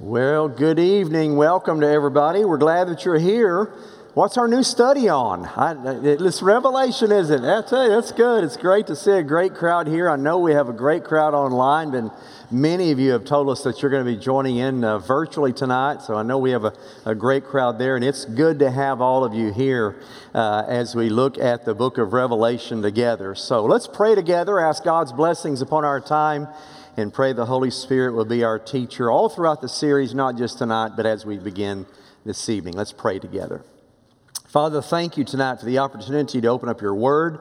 Well, good evening. Welcome to everybody. We're glad that you're here. What's our new study on? I, it's Revelation, isn't it? You, that's good. It's great to see a great crowd here. I know we have a great crowd online, and many of you have told us that you're going to be joining in uh, virtually tonight. So I know we have a, a, great crowd there, and it's good to have all of you here uh, as we look at the book of Revelation together. So let's pray together, ask God's blessings upon our time and pray the Holy Spirit will be our teacher all throughout the series, not just tonight, but as we begin this evening. Let's pray together. Father, thank you tonight for the opportunity to open up your word,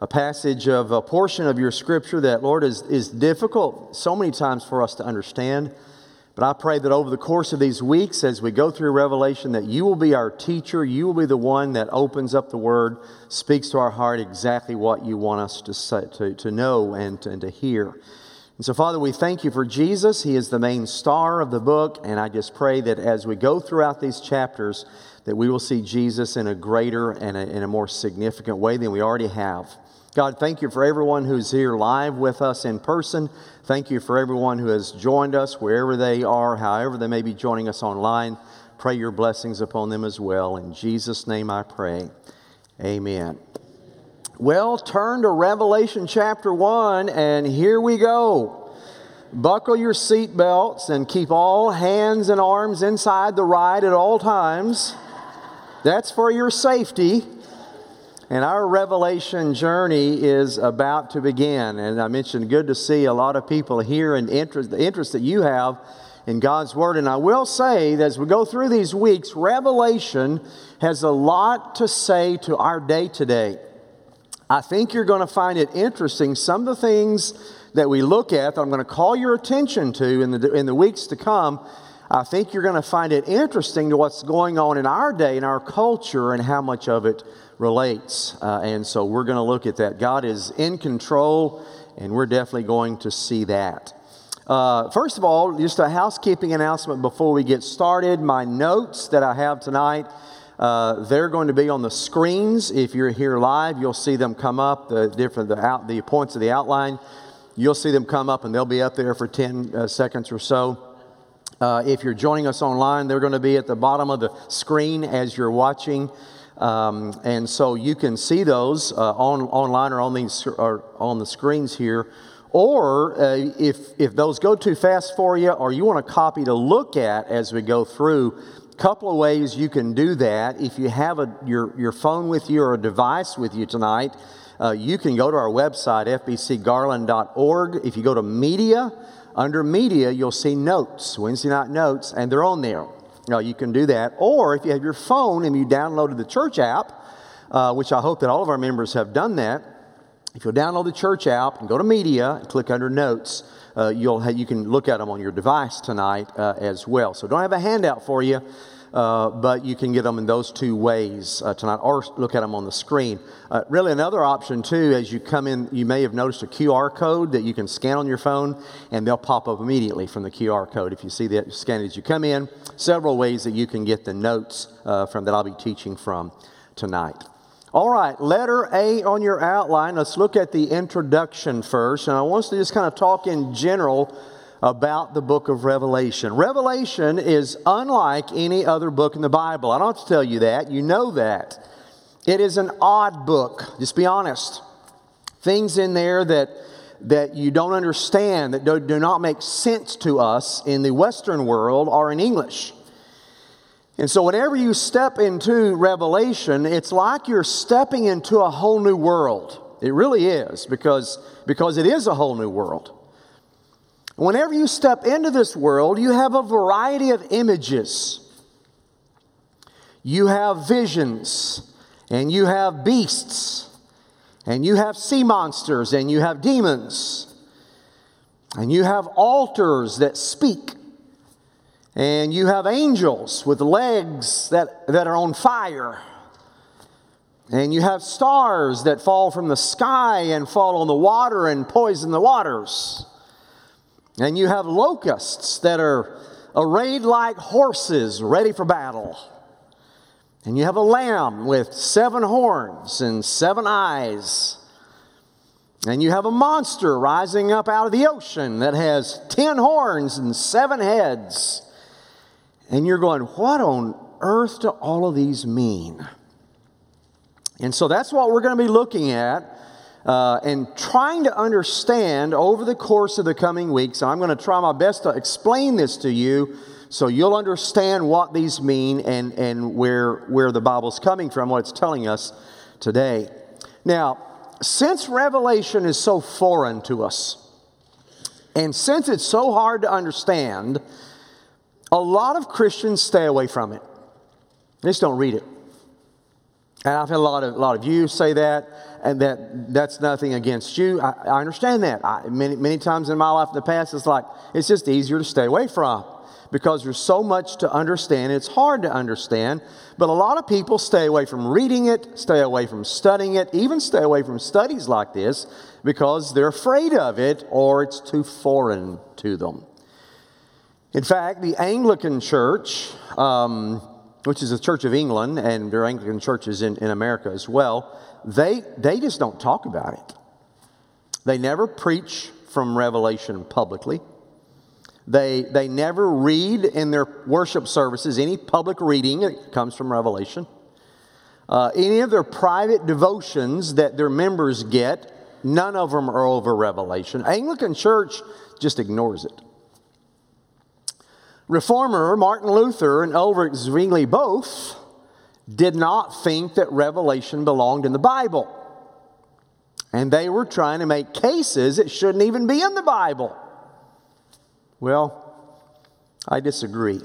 a passage of a portion of your scripture that, Lord, is, is difficult so many times for us to understand. But I pray that over the course of these weeks, as we go through Revelation, that you will be our teacher. You will be the one that opens up the Word, speaks to our heart exactly what you want us to, say, to, to know and and to hear. And so, Father, we thank you for Jesus. He is the main star of the book. And I just pray that as we go throughout these chapters, that we will see Jesus in a greater and a, in a more significant way than we already have. God, thank you for everyone who's here live with us in person. Thank you for everyone who has joined us wherever they are, however they may be joining us online. Pray your blessings upon them as well. In Jesus' name I pray. Amen. Well, turn to Revelation chapter 1, and here we go. Buckle your seatbelts and keep all hands and arms inside the ride at all times. That's for your safety. And our Revelation journey is about to begin. And I mentioned, good to see a lot of people here and interest, the interest that you have in God's Word. And I will say that as we go through these weeks, Revelation has a lot to say to our day today. I think you're going to find it interesting. Some of the things that we look at that I'm going to call your attention to in the, in the weeks to come, I think you're going to find it interesting to what's going on in our day, in our culture, and how much of it relates. Uh, and so we're going to look at that. God is in control, and we're definitely going to see that. Uh, first of all, just a housekeeping announcement before we get started. My notes that I have tonight uh, they're going to be on the screens. If you're here live, you'll see them come up, the different the, out, the points of the outline. You'll see them come up, and they'll be up there for 10 uh, seconds or so. Uh, if you're joining us online, they're going to be at the bottom of the screen as you're watching. Um, and so you can see those uh, on, online or on, these, or on the screens here. Or uh, if, if those go too fast for you, or you want a copy to look at as we go through, couple of ways you can do that. If you have a, your, your phone with you or a device with you tonight, uh, you can go to our website, fbcgarland.org. If you go to media, under media, you'll see notes, Wednesday night notes, and they're on there. Now, you can do that. Or if you have your phone and you downloaded the church app, uh, which I hope that all of our members have done that, if you'll download the church app and go to media and click under notes, uh, you'll have, you can look at them on your device tonight uh, as well. So don't have a handout for you, uh, but you can get them in those two ways uh, tonight, or look at them on the screen. Uh, really, another option too, as you come in, you may have noticed a QR code that you can scan on your phone, and they'll pop up immediately from the QR code. If you see that, scan as you come in. Several ways that you can get the notes uh, from that I'll be teaching from tonight. All right, letter A on your outline. Let's look at the introduction first. And I want us to just kind of talk in general about the book of Revelation. Revelation is unlike any other book in the Bible. I don't have to tell you that. You know that. It is an odd book, just be honest. Things in there that, that you don't understand, that do, do not make sense to us in the Western world are in English. And so, whenever you step into Revelation, it's like you're stepping into a whole new world. It really is, because, because it is a whole new world. Whenever you step into this world, you have a variety of images. You have visions, and you have beasts, and you have sea monsters, and you have demons, and you have altars that speak. And you have angels with legs that, that are on fire. And you have stars that fall from the sky and fall on the water and poison the waters. And you have locusts that are arrayed like horses ready for battle. And you have a lamb with seven horns and seven eyes. And you have a monster rising up out of the ocean that has ten horns and seven heads. And you're going, what on earth do all of these mean? And so that's what we're going to be looking at uh, and trying to understand over the course of the coming weeks. I'm going to try my best to explain this to you so you'll understand what these mean and, and where, where the Bible's coming from, what it's telling us today. Now, since Revelation is so foreign to us, and since it's so hard to understand, a lot of Christians stay away from it. They just don't read it. And I've had a lot of, a lot of you say that, and that that's nothing against you. I, I understand that. I, many, many times in my life in the past, it's like, it's just easier to stay away from because there's so much to understand. It's hard to understand, but a lot of people stay away from reading it, stay away from studying it, even stay away from studies like this because they're afraid of it or it's too foreign to them. In fact, the Anglican Church, um, which is the Church of England, and there are Anglican churches in, in America as well, they, they just don't talk about it. They never preach from Revelation publicly. They, they never read in their worship services any public reading that comes from Revelation. Uh, any of their private devotions that their members get, none of them are over Revelation. Anglican Church just ignores it. Reformer Martin Luther and Ulrich Zwingli both did not think that Revelation belonged in the Bible. And they were trying to make cases it shouldn't even be in the Bible. Well, I disagree.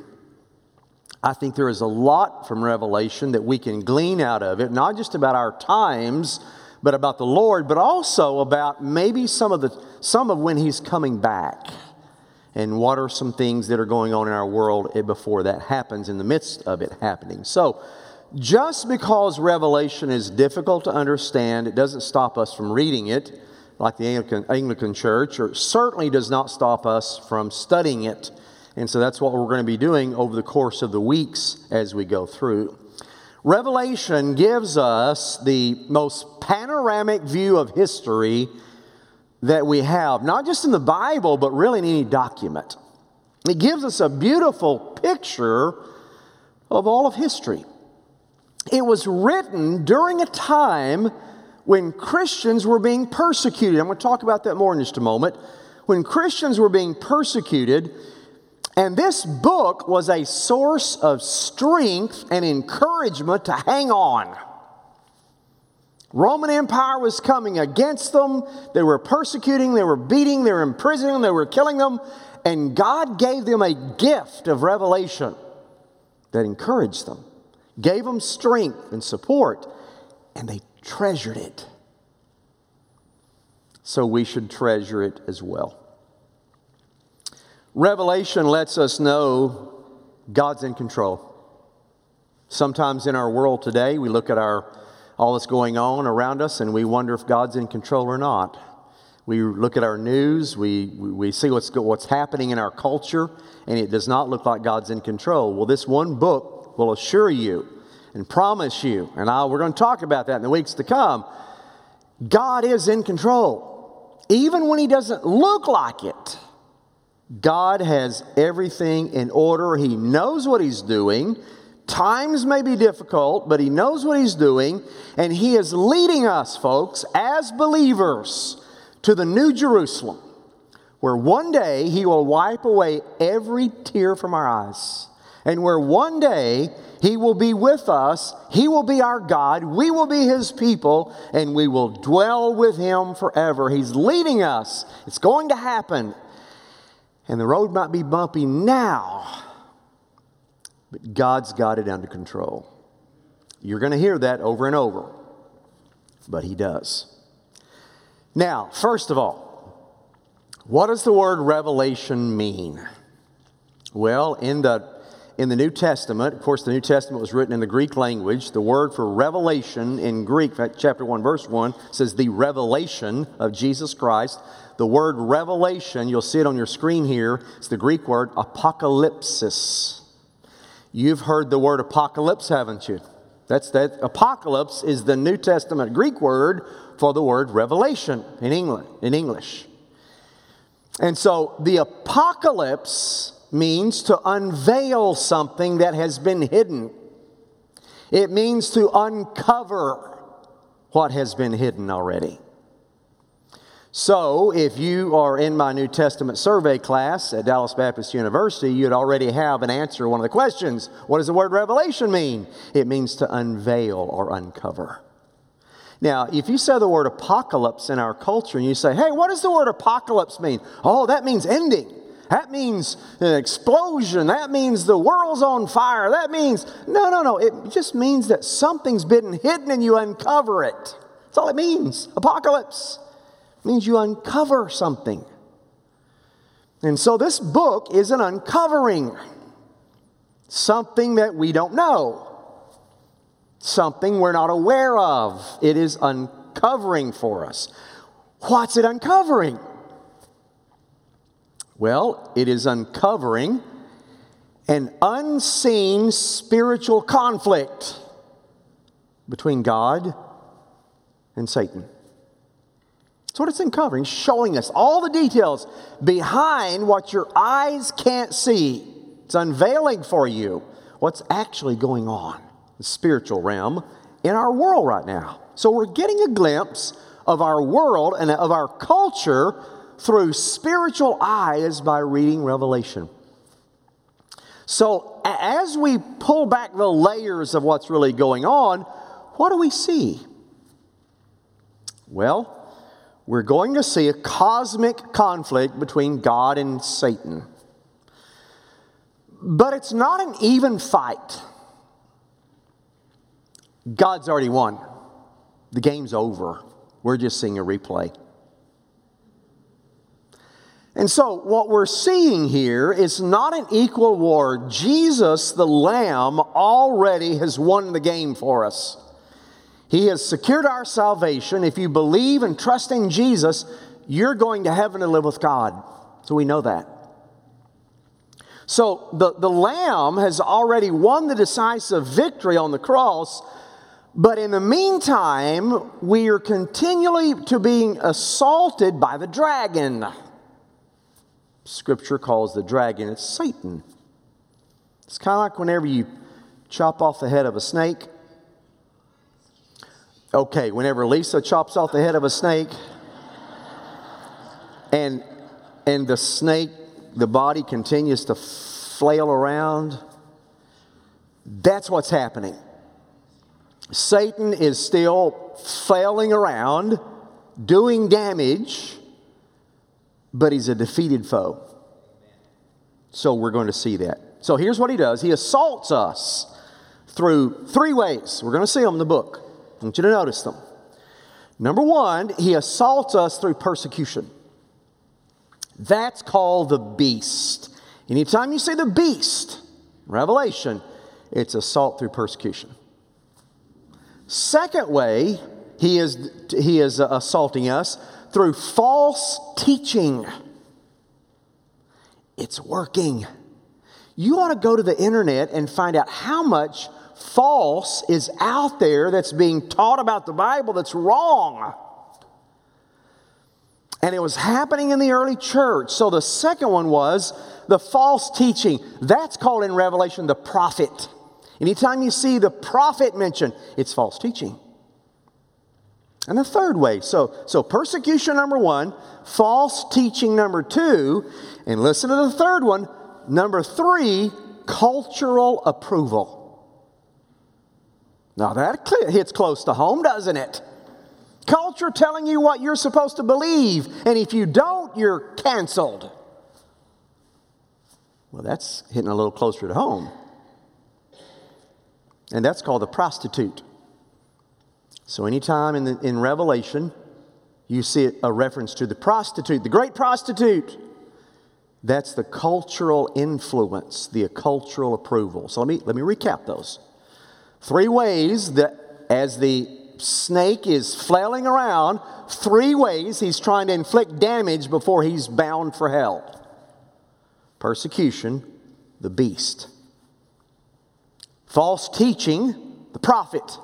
I think there is a lot from Revelation that we can glean out of it, not just about our times, but about the Lord, but also about maybe some of the some of when he's coming back. And what are some things that are going on in our world eh, before that happens in the midst of it happening. So, just because Revelation is difficult to understand, it doesn't stop us from reading it like the Anglican, Anglican Church, or certainly does not stop us from studying it. And so that's what we're going to be doing over the course of the weeks as we go through. Revelation gives us the most panoramic view of history that we have, not just in the Bible, but really in any document. It gives us a beautiful picture of all of history. It was written during a time when Christians were being persecuted. I'm going to talk about that more in just a moment. When Christians were being persecuted, and this book was a source of strength and encouragement to hang on. Roman Empire was coming against them. They were persecuting, they were beating, they were imprisoning, they were killing them. And God gave them a gift of revelation that encouraged them, gave them strength and support, and they treasured it. So we should treasure it as well. Revelation lets us know God's in control. Sometimes in our world today, we look at our, all that's going on around us and we wonder if God's in control or not. We look at our news, we, we see what's, what's happening in our culture, and it does not look like God's in control. Well, this one book will assure you and promise you, and I, we're going to talk about that in the weeks to come, God is in control. Even when He doesn't look like it, God has everything in order. He knows what He's doing. Times may be difficult, but He knows what He's doing, and He is leading us, folks, as believers, to the New Jerusalem, where one day He will wipe away every tear from our eyes, and where one day he will be with us. He will be our God. We will be His people, and we will dwell with Him forever. He's leading us. It's going to happen. And the road might be bumpy now, but God's got it under control. You're going to hear that over and over, but He does. Now, first of all, what does the word revelation mean? Well, in the in the New Testament, of course, the New Testament was written in the Greek language. The word for revelation in Greek, chapter 1, verse 1, says the revelation of Jesus Christ. The word revelation, you'll see it on your screen here, it's the Greek word apocalypsis. You've heard the word apocalypse, haven't you? That's that apocalypse is the New Testament Greek word for the word revelation in England, in English. And so the apocalypse means to unveil something that has been hidden. It means to uncover what has been hidden already. So, if you are in my New Testament survey class at Dallas Baptist University, you'd already have an answer to one of the questions. What does the word revelation mean? It means to unveil or uncover. Now, if you say the word apocalypse in our culture and you say, hey, what does the word apocalypse mean? Oh, that means ending. That means an explosion. That means the world's on fire. That means, no, no, no. It just means that something's been hidden and you uncover it. That's all it means. Apocalypse means you uncover something. And so this book is an uncovering. Something that we don't know something we're not aware of. It is uncovering for us. What's it uncovering? Well, it is uncovering an unseen spiritual conflict between God and Satan. That's what it's uncovering, showing us all the details behind what your eyes can't see. It's unveiling for you what's actually going on the spiritual realm in our world right now. So we're getting a glimpse of our world and of our culture through spiritual eyes by reading Revelation. So as we pull back the layers of what's really going on, what do we see? Well, we're going to see a cosmic conflict between God and Satan. But it's not an even fight. God's already won. The game's over. We're just seeing a replay. And so, what we're seeing here is not an equal war. Jesus, the Lamb, already has won the game for us. He has secured our salvation. If you believe and trust in Jesus, you're going to heaven to live with God. So, we know that. So, the, the Lamb has already won the decisive victory on the cross but in the meantime, we are continually to being assaulted by the dragon. Scripture calls the dragon it's Satan. It's kind of like whenever you chop off the head of a snake. Okay, whenever Lisa chops off the head of a snake, and and the snake, the body continues to flail around. That's what's happening. Satan is still flailing around, doing damage, but he's a defeated foe. So we're going to see that. So here's what he does he assaults us through three ways. We're going to see them in the book. I want you to notice them. Number one, he assaults us through persecution. That's called the beast. Anytime you see the beast, Revelation, it's assault through persecution. Second way, he is, he is assaulting us through false teaching. It's working. You ought to go to the internet and find out how much false is out there that's being taught about the Bible that's wrong. And it was happening in the early church. So the second one was the false teaching. That's called in Revelation the prophet. Anytime you see the prophet mentioned, it's false teaching. And the third way, so, so persecution number one, false teaching number two, and listen to the third one, number three, cultural approval. Now that hits close to home, doesn't it? Culture telling you what you're supposed to believe, and if you don't, you're canceled. Well, that's hitting a little closer to home and that's called the prostitute. So, anytime in, the, in Revelation you see a reference to the prostitute, the great prostitute, that's the cultural influence, the cultural approval. So, let me, let me recap those. Three ways that as the snake is flailing around, three ways he's trying to inflict damage before he's bound for hell. Persecution, the beast. False teaching, the prophet,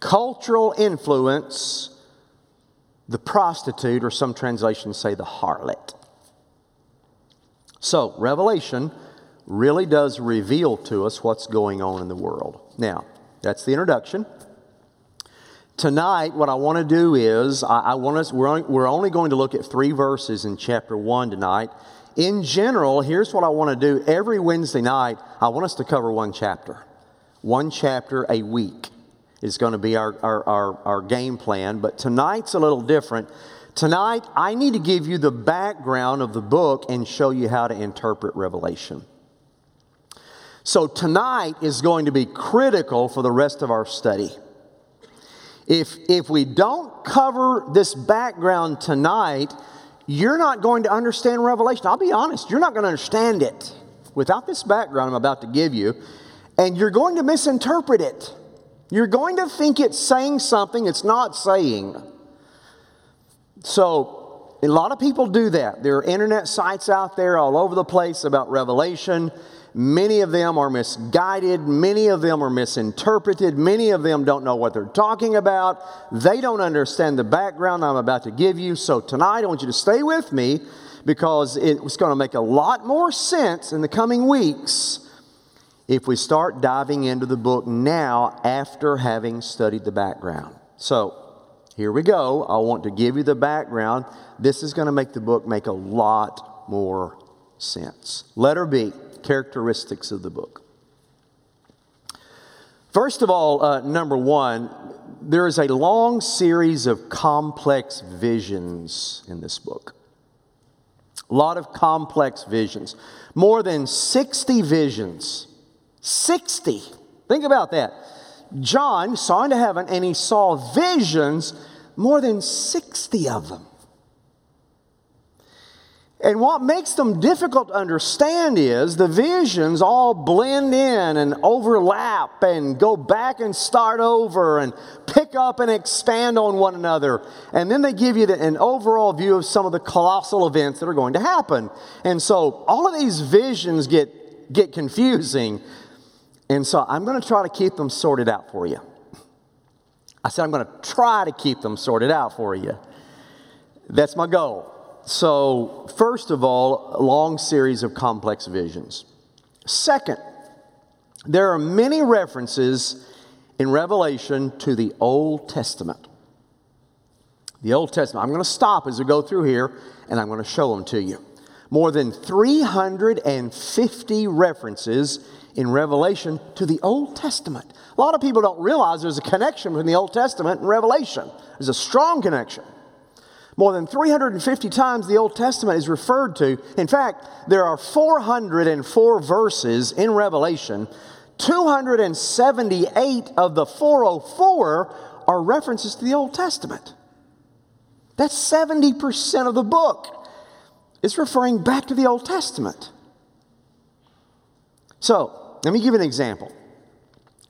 cultural influence, the prostitute, or some translations say the harlot. So, Revelation really does reveal to us what's going on in the world. Now, that's the introduction. Tonight, what I want to do is, I, I want us, we're only, we're only going to look at three verses in chapter 1 tonight. In general, here's what I want to do. Every Wednesday night, I want us to cover one chapter. One chapter a week is going to be our, our, our, our game plan, but tonight's a little different. Tonight, I need to give you the background of the book and show you how to interpret Revelation. So, tonight is going to be critical for the rest of our study. If, if we don't cover this background tonight, you're not going to understand Revelation. I'll be honest, you're not going to understand it without this background I'm about to give you, and you're going to misinterpret it. You're going to think it's saying something it's not saying. So, a lot of people do that. There are internet sites out there all over the place about Revelation. Many of them are misguided. Many of them are misinterpreted. Many of them don't know what they're talking about. They don't understand the background I'm about to give you. So tonight, I want you to stay with me because it's going to make a lot more sense in the coming weeks if we start diving into the book now after having studied the background. So, here we go. I want to give you the background. This is going to make the book make a lot more sense. Letter B characteristics of the book. First of all, uh, number one, there is a long series of complex visions in this book. A lot of complex visions. More than 60 visions. 60. Think about that. John saw into heaven and he saw visions, more than 60 of them. And what makes them difficult to understand is the visions all blend in and overlap and go back and start over and pick up and expand on one another. And then they give you the, an overall view of some of the colossal events that are going to happen. And so all of these visions get, get confusing. And so I'm going to try to keep them sorted out for you. I said I'm going to try to keep them sorted out for you. That's my goal. So, first of all, a long series of complex visions. Second, there are many references in Revelation to the Old Testament. The Old Testament. I'm going to stop as we go through here and I'm going to show them to you. More than 350 references in Revelation to the Old Testament. A lot of people don't realize there's a connection between the Old Testament and Revelation. There's a strong connection. More than 350 times the Old Testament is referred to. In fact, there are 404 verses in Revelation. 278 of the 404 are references to the Old Testament. That's 70% of the book. It's referring back to the Old Testament. So, let me give you an example.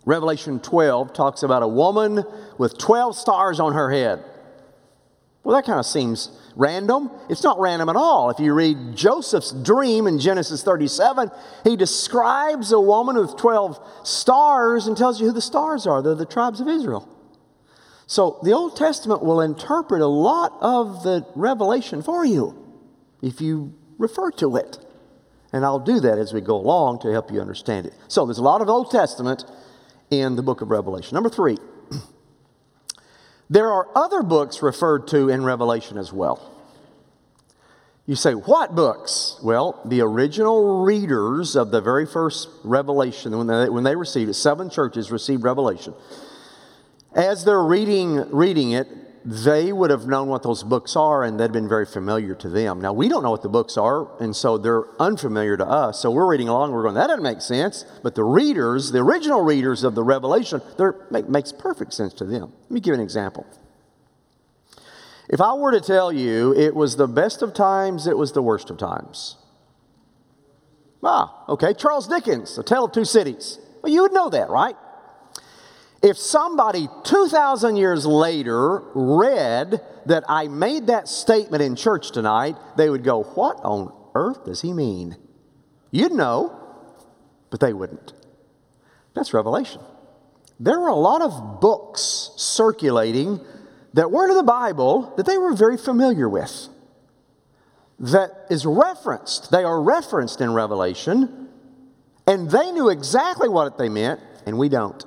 Revelation 12 talks about a woman with 12 stars on her head. Well, that kind of seems random. It's not random at all. If you read Joseph's dream in Genesis 37, he describes a woman with 12 stars and tells you who the stars are. They're the tribes of Israel. So the Old Testament will interpret a lot of the revelation for you if you refer to it. And I'll do that as we go along to help you understand it. So there's a lot of Old Testament in the book of Revelation. Number three, there are other books referred to in Revelation as well. You say, what books? Well, the original readers of the very first Revelation, when they, when they received it, seven churches received Revelation. As they're reading, reading it, they would have known what those books are and they'd been very familiar to them. Now, we don't know what the books are, and so they're unfamiliar to us. So we're reading along, we're going, that doesn't make sense. But the readers, the original readers of the Revelation, it makes perfect sense to them. Let me give you an example. If I were to tell you it was the best of times, it was the worst of times. Ah, okay, Charles Dickens, A Tale of Two Cities. Well, you would know that, right? If somebody 2,000 years later read that I made that statement in church tonight, they would go, What on earth does he mean? You'd know, but they wouldn't. That's Revelation. There were a lot of books circulating that weren't in the Bible that they were very familiar with. that is referenced. They are referenced in Revelation, and they knew exactly what they meant, and we don't.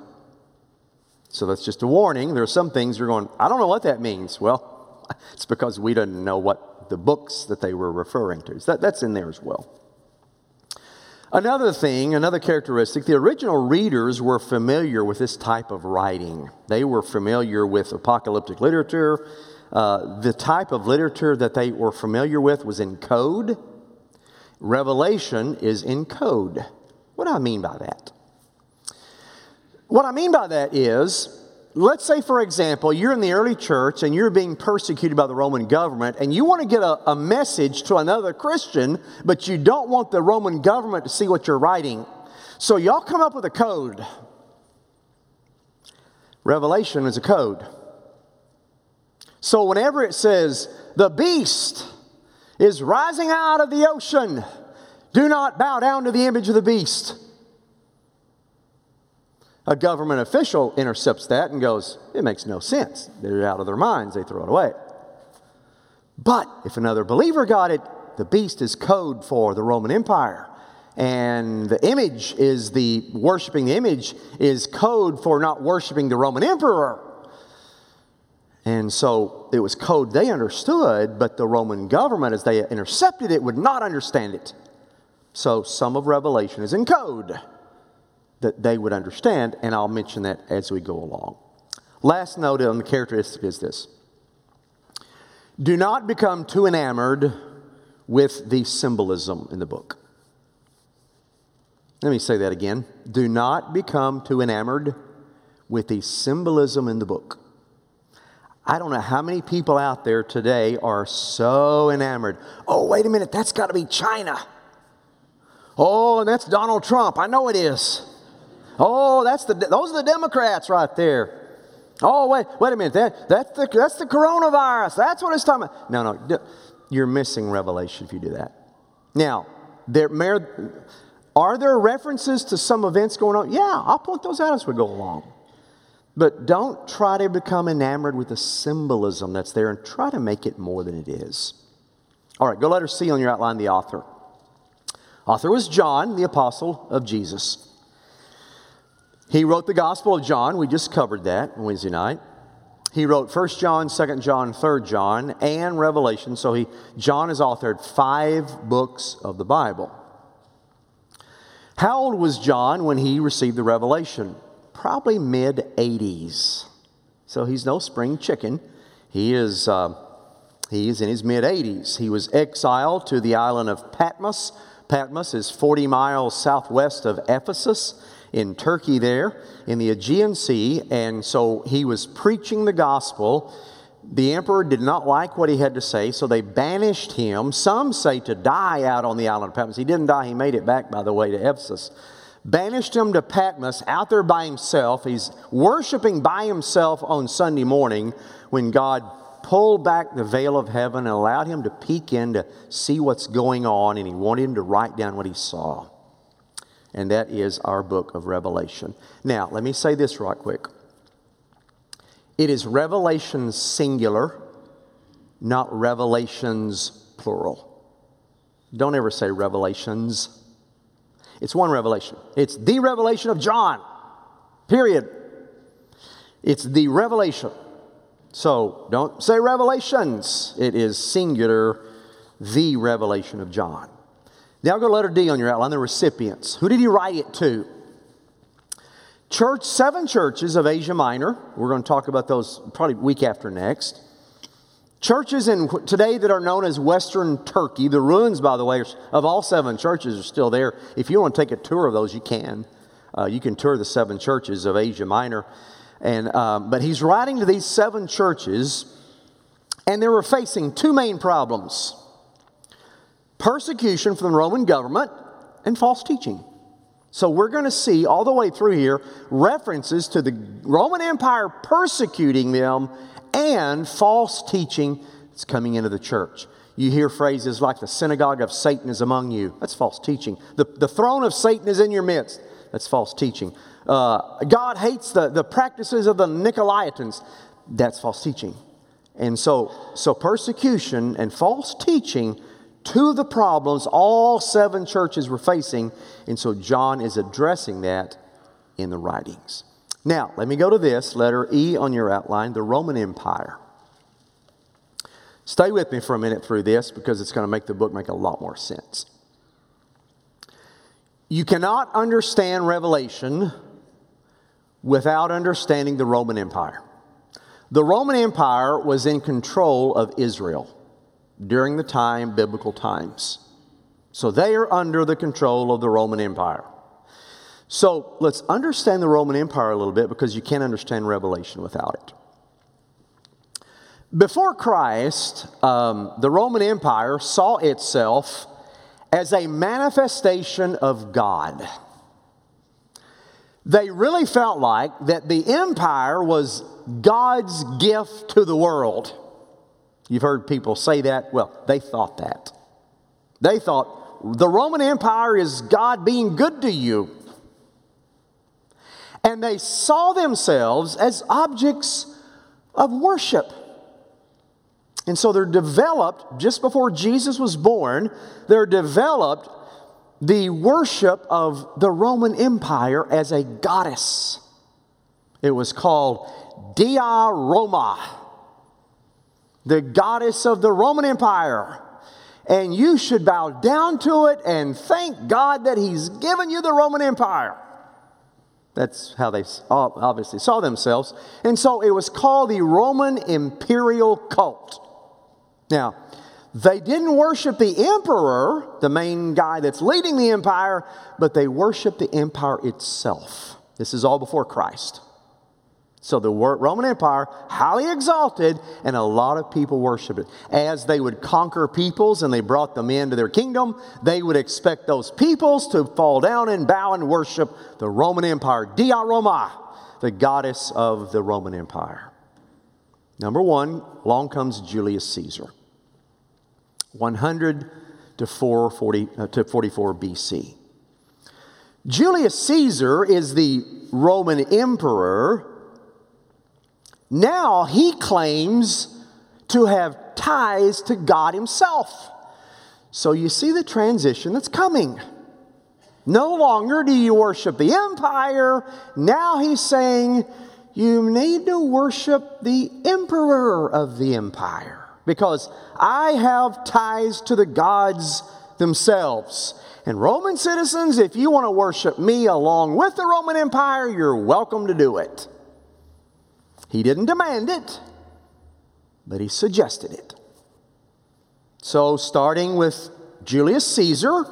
So that's just a warning. There are some things you're going, I don't know what that means. Well, it's because we didn't know what the books that they were referring to. So that, that's in there as well. Another thing, another characteristic, the original readers were familiar with this type of writing. They were familiar with apocalyptic literature. Uh, the type of literature that they were familiar with was in code. Revelation is in code. What do I mean by that? What I mean by that is, let's say, for example, you're in the early church and you're being persecuted by the Roman government, and you want to get a, a, message to another Christian, but you don't want the Roman government to see what you're writing. So y'all come up with a code. Revelation is a code. So whenever it says, the beast is rising out of the ocean, do not bow down to the image of the beast. A government official intercepts that and goes, It makes no sense. They're out of their minds, they throw it away. But if another believer got it, the beast is code for the Roman Empire. And the image is the worshiping the image is code for not worshiping the Roman emperor. And so it was code they understood, but the Roman government, as they intercepted it, would not understand it. So some of Revelation is in code that they would understand, and I'll mention that as we go along. Last note on the characteristic is this do not become too enamored with the symbolism in the book. Let me say that again. Do not become too enamored with the symbolism in the book. I don't know how many people out there today are so enamored. Oh, wait a minute, that's got to be China. Oh, and that's Donald Trump. I know it is. Oh, that's the, those are the Democrats right there. Oh, wait, wait a minute. That, that's, the, that's the coronavirus. That's what it's talking about. No, no. You're missing revelation if you do that. Now, there, are there references to some events going on? Yeah, I'll point those out as we go along. But don't try to become enamored with the symbolism that's there and try to make it more than it is. All right, go letter C on your outline, the author. Author was John, the apostle of Jesus. He wrote the Gospel of John. We just covered that Wednesday night. He wrote 1 John, 2 John, 3 John, and Revelation. So he, John has authored five books of the Bible. How old was John when he received the revelation? Probably mid 80s. So he's no spring chicken. He is, uh, he is in his mid 80s. He was exiled to the island of Patmos. Patmos is 40 miles southwest of Ephesus in Turkey there in the Aegean Sea. And so he was preaching the gospel. The emperor did not like what he had to say, so they banished him. Some say to die out on the island of Patmos. He didn't die, he made it back, by the way, to Ephesus. Banished him to Patmos out there by himself. He's worshiping by himself on Sunday morning when God pulled back the veil of heaven and allowed him to peek in to see what's going on, and he wanted him to write down what he saw and that is our book of Revelation. Now, let me say this right quick. It is Revelation singular, not Revelations plural. Don't ever say Revelations. It's one revelation. It's the revelation of John, period. It's the revelation. So don't say revelations. It is singular, the revelation of John. Now go to letter D on your outline, the recipients. Who did he write it to? Church, seven churches of Asia Minor. We're going to talk about those probably week after next. Churches in today that are known as Western Turkey. The ruins, by the way, of all seven churches are still there. If you want to take a tour of those, you can. Uh, you can tour the seven churches of Asia Minor. And, um, but he's writing to these seven churches, and they were facing two main problems persecution from the Roman government, and false teaching. So we're going to see all the way through here references to the Roman Empire persecuting them and false teaching that's coming into the church. You hear phrases like the synagogue of Satan is among you. That's false teaching. The, the throne of Satan is in your midst. That's false teaching. Uh, God hates the, the practices of the Nicolaitans. That's false teaching. And so, so persecution and false teaching to the problems all seven churches were facing. And so John is addressing that in the writings. Now, let me go to this letter E on your outline the Roman Empire. Stay with me for a minute through this because it's going to make the book make a lot more sense. You cannot understand Revelation without understanding the Roman Empire. The Roman Empire was in control of Israel during the time, biblical times. So they are under the control of the Roman Empire. So let's understand the Roman Empire a little bit because you can't understand Revelation without it. Before Christ, um, the Roman Empire saw itself as a manifestation of God. They really felt like that the empire was God's gift to the world. You've heard people say that. Well, they thought that. They thought the Roman Empire is God being good to you. And they saw themselves as objects of worship. And so they're developed, just before Jesus was born, they're developed the worship of the Roman Empire as a goddess. It was called Dea Roma the goddess of the Roman Empire. And you should bow down to it and thank God that He's given you the Roman Empire. That's how they obviously saw themselves. And so it was called the Roman imperial cult. Now, they didn't worship the emperor, the main guy that's leading the empire, but they worshiped the empire itself. This is all before Christ. So the Roman Empire, highly exalted, and a lot of people worshiped it. As they would conquer peoples and they brought them into their kingdom, they would expect those peoples to fall down and bow and worship the Roman Empire, Dea Roma, the goddess of the Roman Empire. Number one, along comes Julius Caesar. 100 to 440 uh, to 44 BC. Julius Caesar is the Roman emperor now he claims to have ties to God himself. So you see the transition that's coming. No longer do you worship the empire. Now he's saying you need to worship the emperor of the empire because I have ties to the gods themselves. And Roman citizens, if you want to worship me along with the Roman Empire, you're welcome to do it. He didn't demand it, but he suggested it. So, starting with Julius Caesar,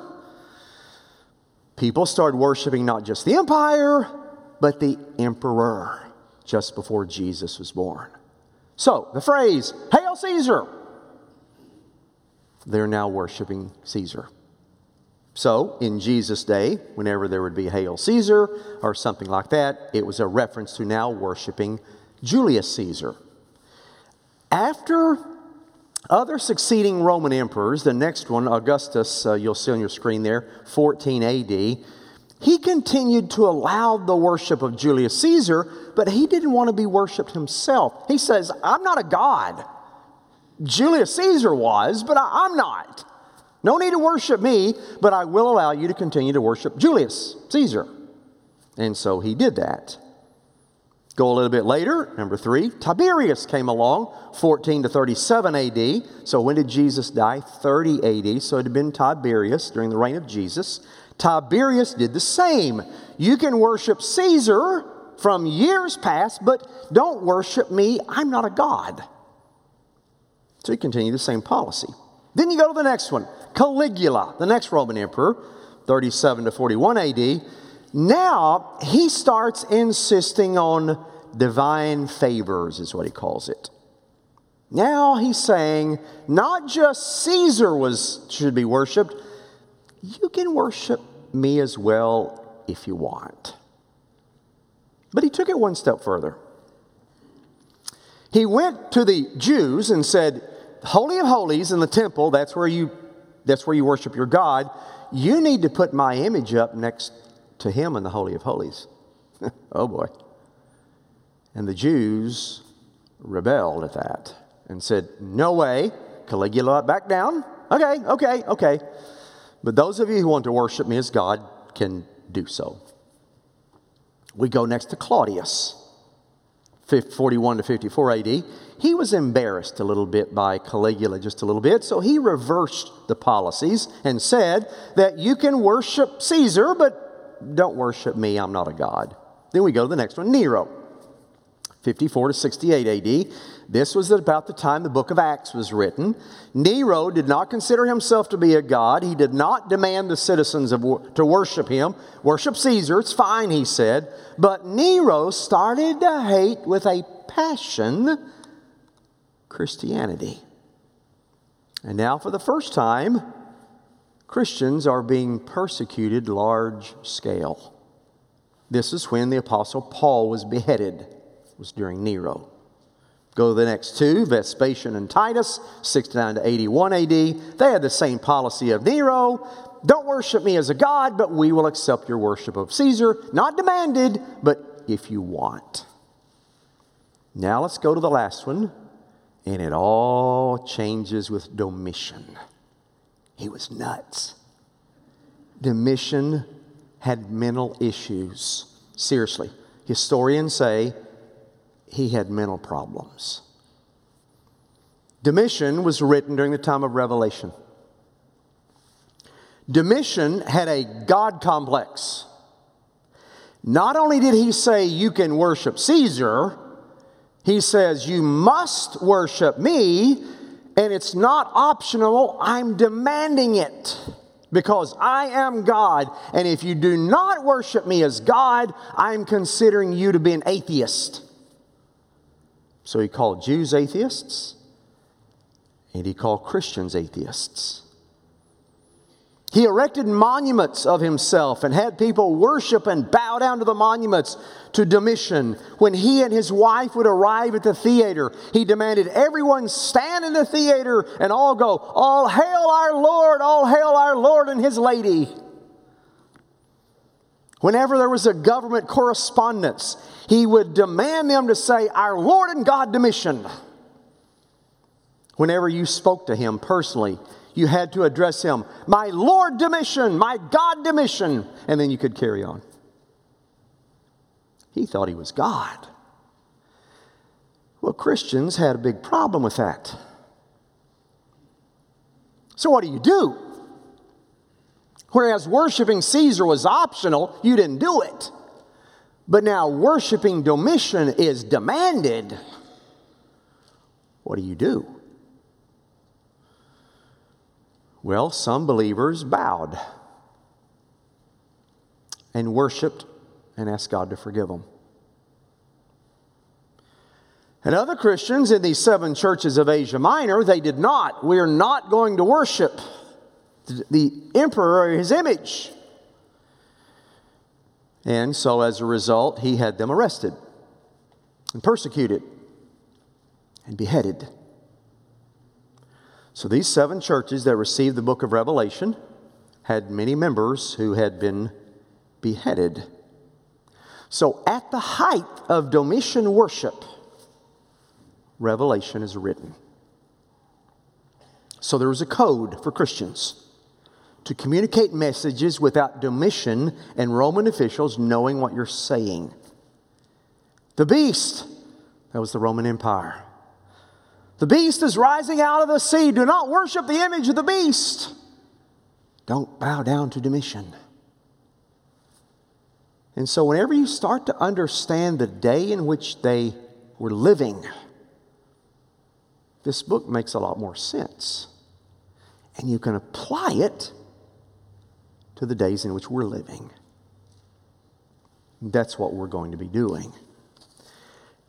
people started worshiping not just the empire, but the emperor just before Jesus was born. So, the phrase, Hail Caesar! They're now worshiping Caesar. So, in Jesus' day, whenever there would be Hail Caesar or something like that, it was a reference to now worshiping Julius Caesar. After other succeeding Roman emperors, the next one, Augustus, uh, you'll see on your screen there, 14 AD, he continued to allow the worship of Julius Caesar, but he didn't want to be worshiped himself. He says, I'm not a god. Julius Caesar was, but I, I'm not. No need to worship me, but I will allow you to continue to worship Julius Caesar. And so he did that. Go a little bit later, number three, Tiberius came along, 14 to 37 AD. So when did Jesus die? 30 AD. So it had been Tiberius during the reign of Jesus. Tiberius did the same. You can worship Caesar from years past, but don't worship me. I'm not a god. So he continued the same policy. Then you go to the next one Caligula, the next Roman emperor, 37 to 41 AD. Now he starts insisting on divine favors, is what he calls it. Now he's saying not just Caesar was should be worshiped, you can worship me as well if you want. But he took it one step further. He went to the Jews and said, Holy of Holies in the temple, that's where you that's where you worship your God. You need to put my image up next to him in the Holy of Holies. oh boy. And the Jews rebelled at that and said, No way. Caligula, back down. Okay, okay, okay. But those of you who want to worship me as God can do so. We go next to Claudius, 41 to 54 AD. He was embarrassed a little bit by Caligula, just a little bit, so he reversed the policies and said that you can worship Caesar, but don't worship me, I'm not a god. Then we go to the next one Nero. 54 to 68 AD. This was about the time the book of Acts was written. Nero did not consider himself to be a god. He did not demand the citizens of, to worship him. Worship Caesar, it's fine, he said. But Nero started to hate with a passion Christianity. And now, for the first time, Christians are being persecuted large scale. This is when the Apostle Paul was beheaded was during Nero. Go to the next two Vespasian and Titus, 69 to 81 AD. They had the same policy of Nero. Don't worship me as a god, but we will accept your worship of Caesar. Not demanded, but if you want. Now let's go to the last one. And it all changes with Domitian. He was nuts. Domitian had mental issues. Seriously. Historians say he had mental problems. Domitian was written during the time of Revelation. Domitian had a God complex. Not only did he say, You can worship Caesar, he says, You must worship me, and it's not optional, I'm demanding it because I am God. And if you do not worship me as God, I'm considering you to be an atheist. So he called Jews atheists and he called Christians atheists. He erected monuments of himself and had people worship and bow down to the monuments to Domitian. When he and his wife would arrive at the theater, he demanded everyone stand in the theater and all go, All hail our Lord, all hail our Lord and his lady. Whenever there was a government correspondence, he would demand them to say, Our Lord and God Domitian. Whenever you spoke to him personally, you had to address him, My Lord Domitian, my God Domitian, and then you could carry on. He thought he was God. Well, Christians had a big problem with that. So, what do you do? Whereas worshiping Caesar was optional, you didn't do it. But now worshiping Domitian is demanded. What do you do? Well, some believers bowed and worshiped and asked God to forgive them. And other Christians in these seven churches of Asia Minor, they did not. We are not going to worship the emperor or his image. And so, as a result, he had them arrested and persecuted and beheaded. So, these seven churches that received the book of Revelation had many members who had been beheaded. So, at the height of Domitian worship, Revelation is written. So, there was a code for Christians to communicate messages without Domitian and Roman officials knowing what you're saying. The beast, that was the Roman Empire. The beast is rising out of the sea. Do not worship the image of the beast. Don't bow down to Domitian. And so, whenever you start to understand the day in which they were living, this book makes a lot more sense. And you can apply it to the days in which we're living. That's what we're going to be doing.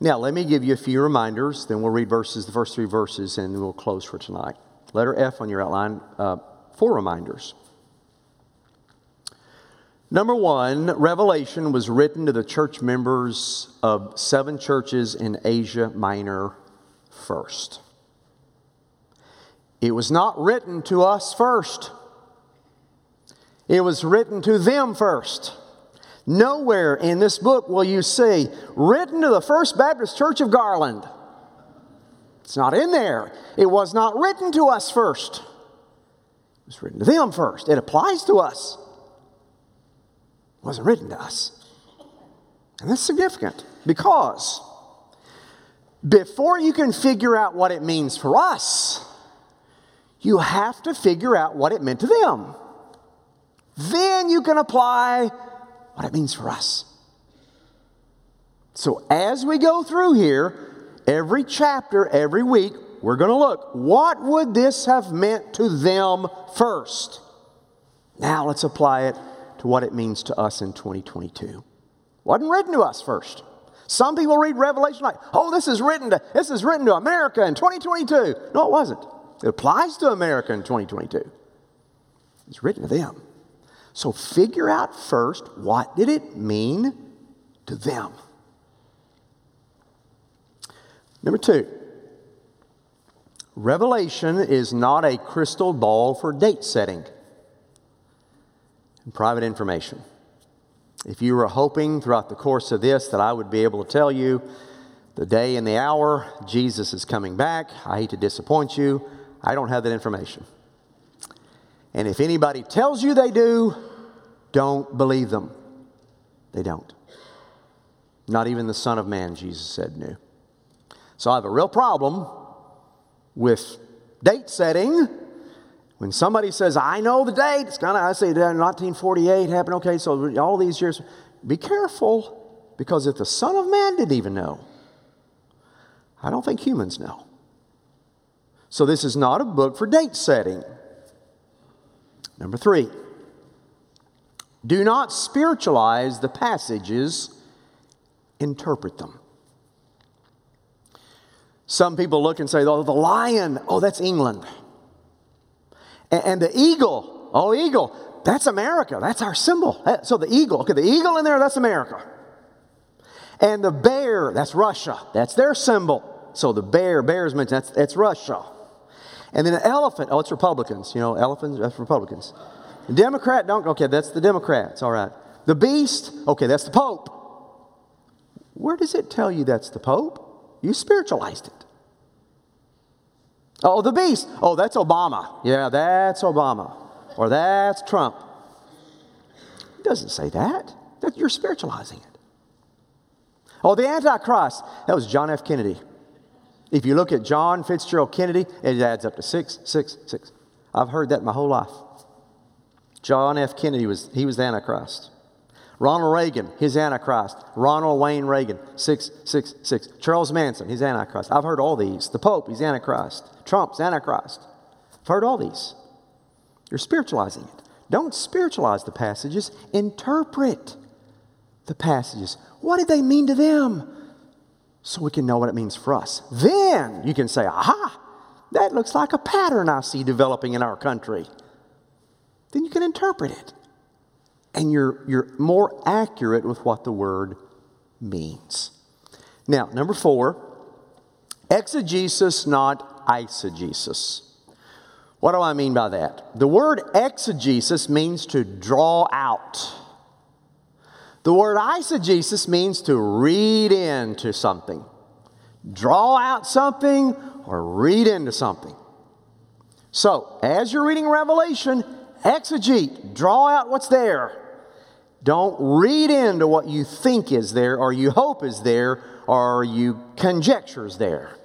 Now, let me give you a few reminders, then we'll read verses, the first three verses, and we'll close for tonight. Letter F on your outline, uh, four reminders. Number one, Revelation was written to the church members of seven churches in Asia Minor first. It was not written to us first. It was written to them first. Nowhere in this book will you see written to the First Baptist Church of Garland. It's not in there. It was not written to us first. It was written to them first. It applies to us. It wasn't written to us. And that's significant because before you can figure out what it means for us, you have to figure out what it meant to them. Then you can apply what it means for us. So as we go through here, every chapter, every week, we're going to look. What would this have meant to them first? Now let's apply it to what it means to us in 2022. Wasn't written to us first. Some people read Revelation like, "Oh, this is written to this is written to America in 2022." No, it wasn't. It applies to America in 2022. It's written to them. So figure out first what did it mean to them. Number 2. Revelation is not a crystal ball for date setting and private information. If you were hoping throughout the course of this that I would be able to tell you the day and the hour Jesus is coming back, I hate to disappoint you. I don't have that information. And if anybody tells you they do, don't believe them. They don't. Not even the Son of Man, Jesus said, knew. So I have a real problem with date setting. When somebody says, I know the date, it's kind of, I say, 1948 happened, okay, so all these years, be careful because if the Son of Man didn't even know, I don't think humans know. So this is not a book for date setting. Number three, do not spiritualize the passages, interpret them. Some people look and say, oh, the lion, oh, that's England. And, and the eagle, oh, eagle, that's America. That's our symbol. Eh, so the eagle, okay, the eagle in there, that's America. And the bear, that's Russia. That's their symbol. So the bear, bears mentioned, that's, that's Russia. And then an elephant, oh, it's Republicans. You know, elephants, that's Republicans. The Democrat, don't, okay, that's the Democrats, all right. The beast, okay, that's the Pope. Where does it tell you that's the Pope? You spiritualized it. Oh, the beast, oh, that's Obama. Yeah, that's Obama. Or that's Trump. It doesn't say that. that you're spiritualizing it. Oh, the Antichrist, that was John F. Kennedy. If you look at John Fitzgerald Kennedy, it adds up to six, six, six. I've heard that my whole life. John F. Kennedy was he was the Antichrist. Ronald Reagan, his Antichrist. Ronald Wayne Reagan, 666. Charles Manson, his Antichrist. I've heard all these. The Pope, he's Antichrist. Trump's Antichrist. I've heard all these. You're spiritualizing it. Don't spiritualize the passages, interpret the passages. What did they mean to them? So we can know what it means for us. Then you can say, aha, that looks like a pattern I see developing in our country. Then you can interpret it. And you're, you're more accurate with what the word means. Now, number four, exegesis, not eisegesis. What do I mean by that? The word exegesis means to draw out the word eisegesis means to read into something, draw out something, or read into something. So, as you're reading Revelation, exegete, draw out what's there. Don't read into what you think is there, or you hope is there, or you conjecture is there.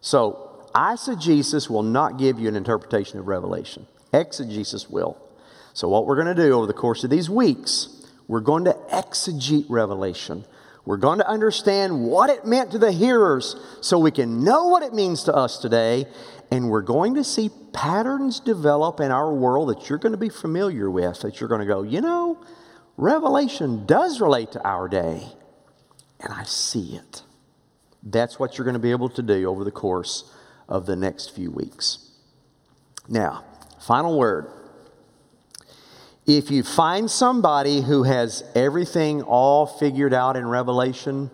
So, eisegesis will not give you an interpretation of Revelation. Exegesis will. So, what we're going to do over the course of these weeks we're going to exegete Revelation. We're going to understand what it meant to the hearers so we can know what it means to us today. And we're going to see patterns develop in our world that you're going to be familiar with, that you're going to go, you know, Revelation does relate to our day. And I see it. That's what you're going to be able to do over the course of the next few weeks. Now, final word. If you find somebody who has everything all figured out in Revelation,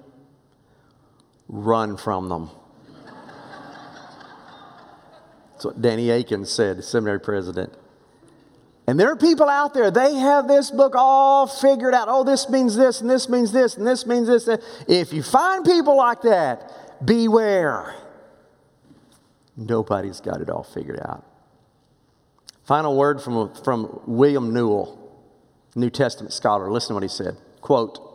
run from them. That's what Danny Akin said, seminary president. And there are people out there, they have this book all figured out. Oh, this means this, and this means this, and this means this. If you find people like that, beware. Nobody's got it all figured out. Final word from, from William Newell, New Testament scholar. Listen to what he said. Quote,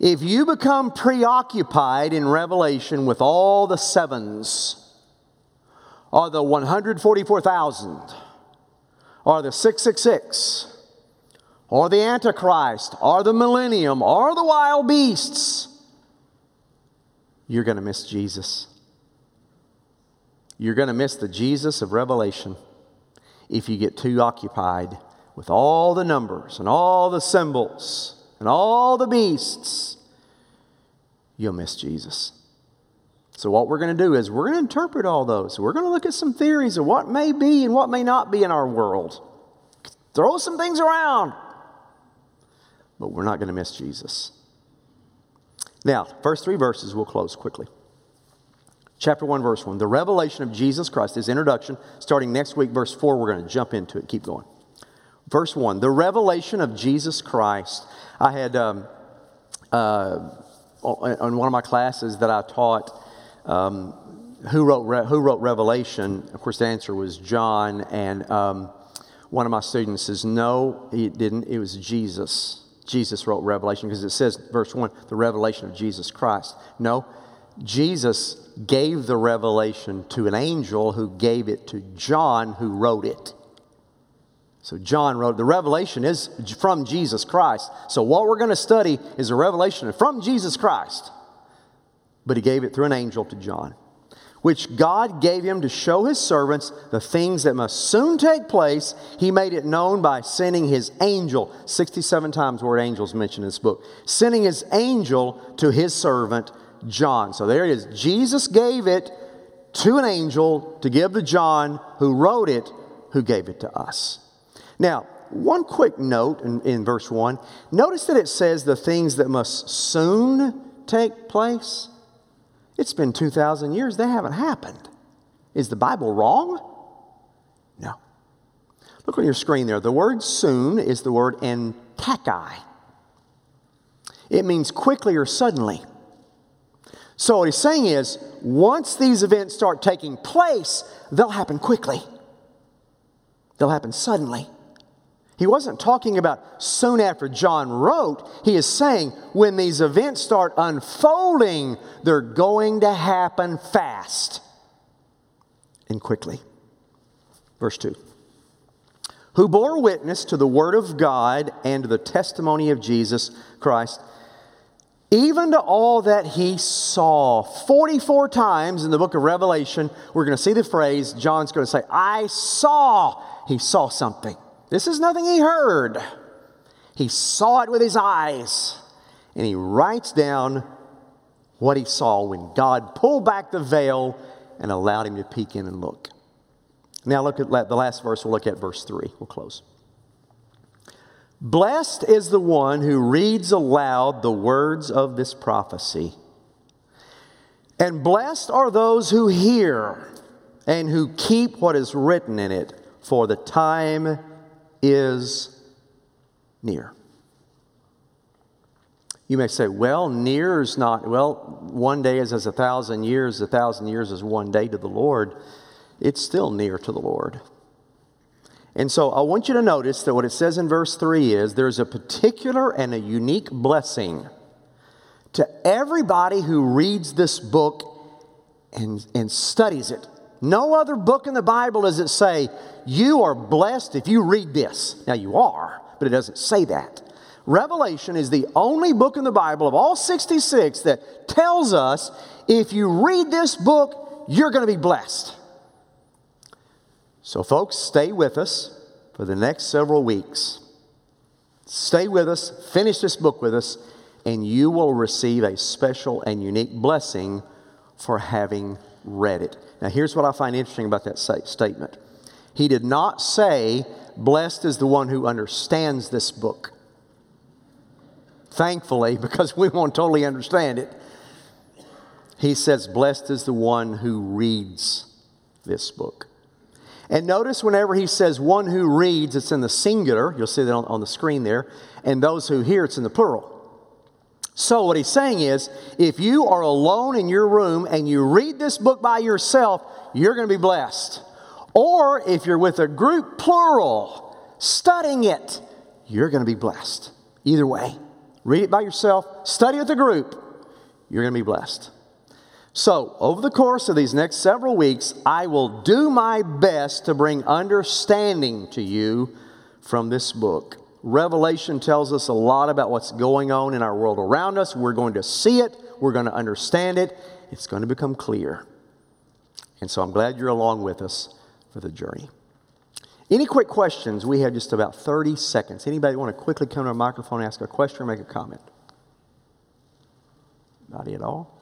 if you become preoccupied in Revelation with all the sevens, or the 144,000, or the 666, or the Antichrist, or the millennium, or the wild beasts, you're going to miss Jesus. You're going to miss the Jesus of Revelation if you get too occupied with all the numbers and all the symbols and all the beasts. You'll miss Jesus. So, what we're going to do is we're going to interpret all those. We're going to look at some theories of what may be and what may not be in our world. Throw some things around. But we're not going to miss Jesus. Now, first three verses, we'll close quickly. Chapter 1, verse 1. The revelation of Jesus Christ, his introduction, starting next week, verse 4, we're going to jump into it. Keep going. Verse 1. The revelation of Jesus Christ. I had, um, uh, on one of my classes that I taught, um, who, wrote who wrote Revelation? Of course, the answer was John. And um, one of my students says, no, it didn't. It was Jesus. Jesus wrote Revelation because it says, verse 1, the revelation of Jesus Christ. No, Jesus gave the revelation to an angel who gave it to John, who wrote it. So John wrote, the revelation is from Jesus Christ. So what we're going to study is a revelation from Jesus Christ. But he gave it through an angel to John which God gave him to show his servants the things that must soon take place. He made it known by sending his angel. 67 times the word angel is mentioned in this book. Sending his angel to his servant John. So there it is. Jesus gave it to an angel to give to John, who wrote it, who gave it to us. Now, one quick note in, in verse 1 notice that it says the things that must soon take place. It's been 2,000 years, they haven't happened. Is the Bible wrong? No. Look on your screen there. The word soon is the word en tachei. It means quickly or suddenly. So what he's saying is, once these events start taking place, they'll happen quickly. They'll happen suddenly. He wasn't talking about soon after John wrote. He is saying when these events start unfolding, they're going to happen fast and quickly. Verse 2 Who bore witness to the word of God and to the testimony of Jesus Christ, even to all that he saw. 44 times in the book of Revelation, we're going to see the phrase, John's going to say, I saw. He saw something. This is nothing he heard. He saw it with his eyes. And he writes down what he saw when God pulled back the veil and allowed him to peek in and look. Now, look at the last verse. We'll look at verse 3. We'll close. Blessed is the one who reads aloud the words of this prophecy. And blessed are those who hear and who keep what is written in it, for the time is near. You may say, well, near is not, well, one day is as a thousand years, a thousand years is one day to the Lord. It's still near to the Lord. And so I want you to notice that what it says in verse 3 is there's a particular and a unique blessing to everybody who reads this book and, and studies it. No other book in the Bible does it say, you are blessed if you read this. Now, you are, but it doesn't say that. Revelation is the only book in the Bible of all 66 that tells us if you read this book, you're going to be blessed. So, folks, stay with us for the next several weeks. Stay with us, finish this book with us, and you will receive a special and unique blessing for having read it. Now, here's what I find interesting about that statement he did not say, Blessed is the one who understands this book. Thankfully, because we won't totally understand it. He says, Blessed is the one who reads this book. And notice whenever he says one who reads, it's in the singular. You'll see that on, on the screen there. And those who hear, it's in the plural. So, what he's saying is if you are alone in your room and you read this book by yourself, you're going to be blessed. Or if you're with a group, plural, studying it, you're going to be blessed. Either way, read it by yourself, study with a group, you're going to be blessed. So, over the course of these next several weeks, I will do my best to bring understanding to you from this book. Revelation tells us a lot about what's going on in our world around us. We're going to see it, we're going to understand it, it's going to become clear. And so I'm glad you're along with us for the journey. Any quick questions? We have just about 30 seconds. Anybody want to quickly come to a microphone, ask a question, or make a comment? Not at all.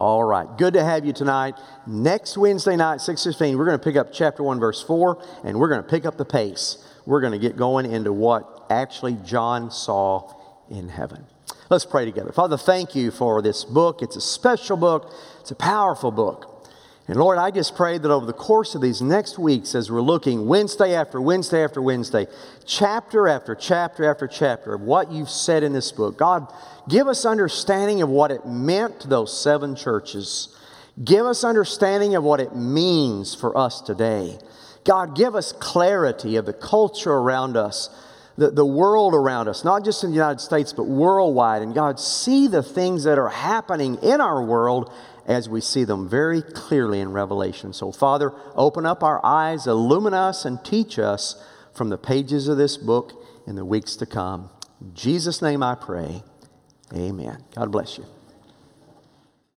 All right, good to have you tonight. Next Wednesday night, 6:15, we're going to pick up chapter 1 verse 4 and we're going to pick up the pace. We're going to get going into what actually John saw in heaven. Let's pray together. Father, thank you for this book. It's a special book. It's a powerful book. And Lord, I just pray that over the course of these next weeks, as we're looking Wednesday after Wednesday after Wednesday, chapter after chapter after chapter of what you've said in this book, God, give us understanding of what it meant to those seven churches. Give us understanding of what it means for us today. God, give us clarity of the culture around us, the, the world around us, not just in the United States, but worldwide. And God, see the things that are happening in our world as we see them very clearly in Revelation. So, Father, open up our eyes, illumine us, and teach us from the pages of this book in the weeks to come. In Jesus' name I pray. Amen. God bless you.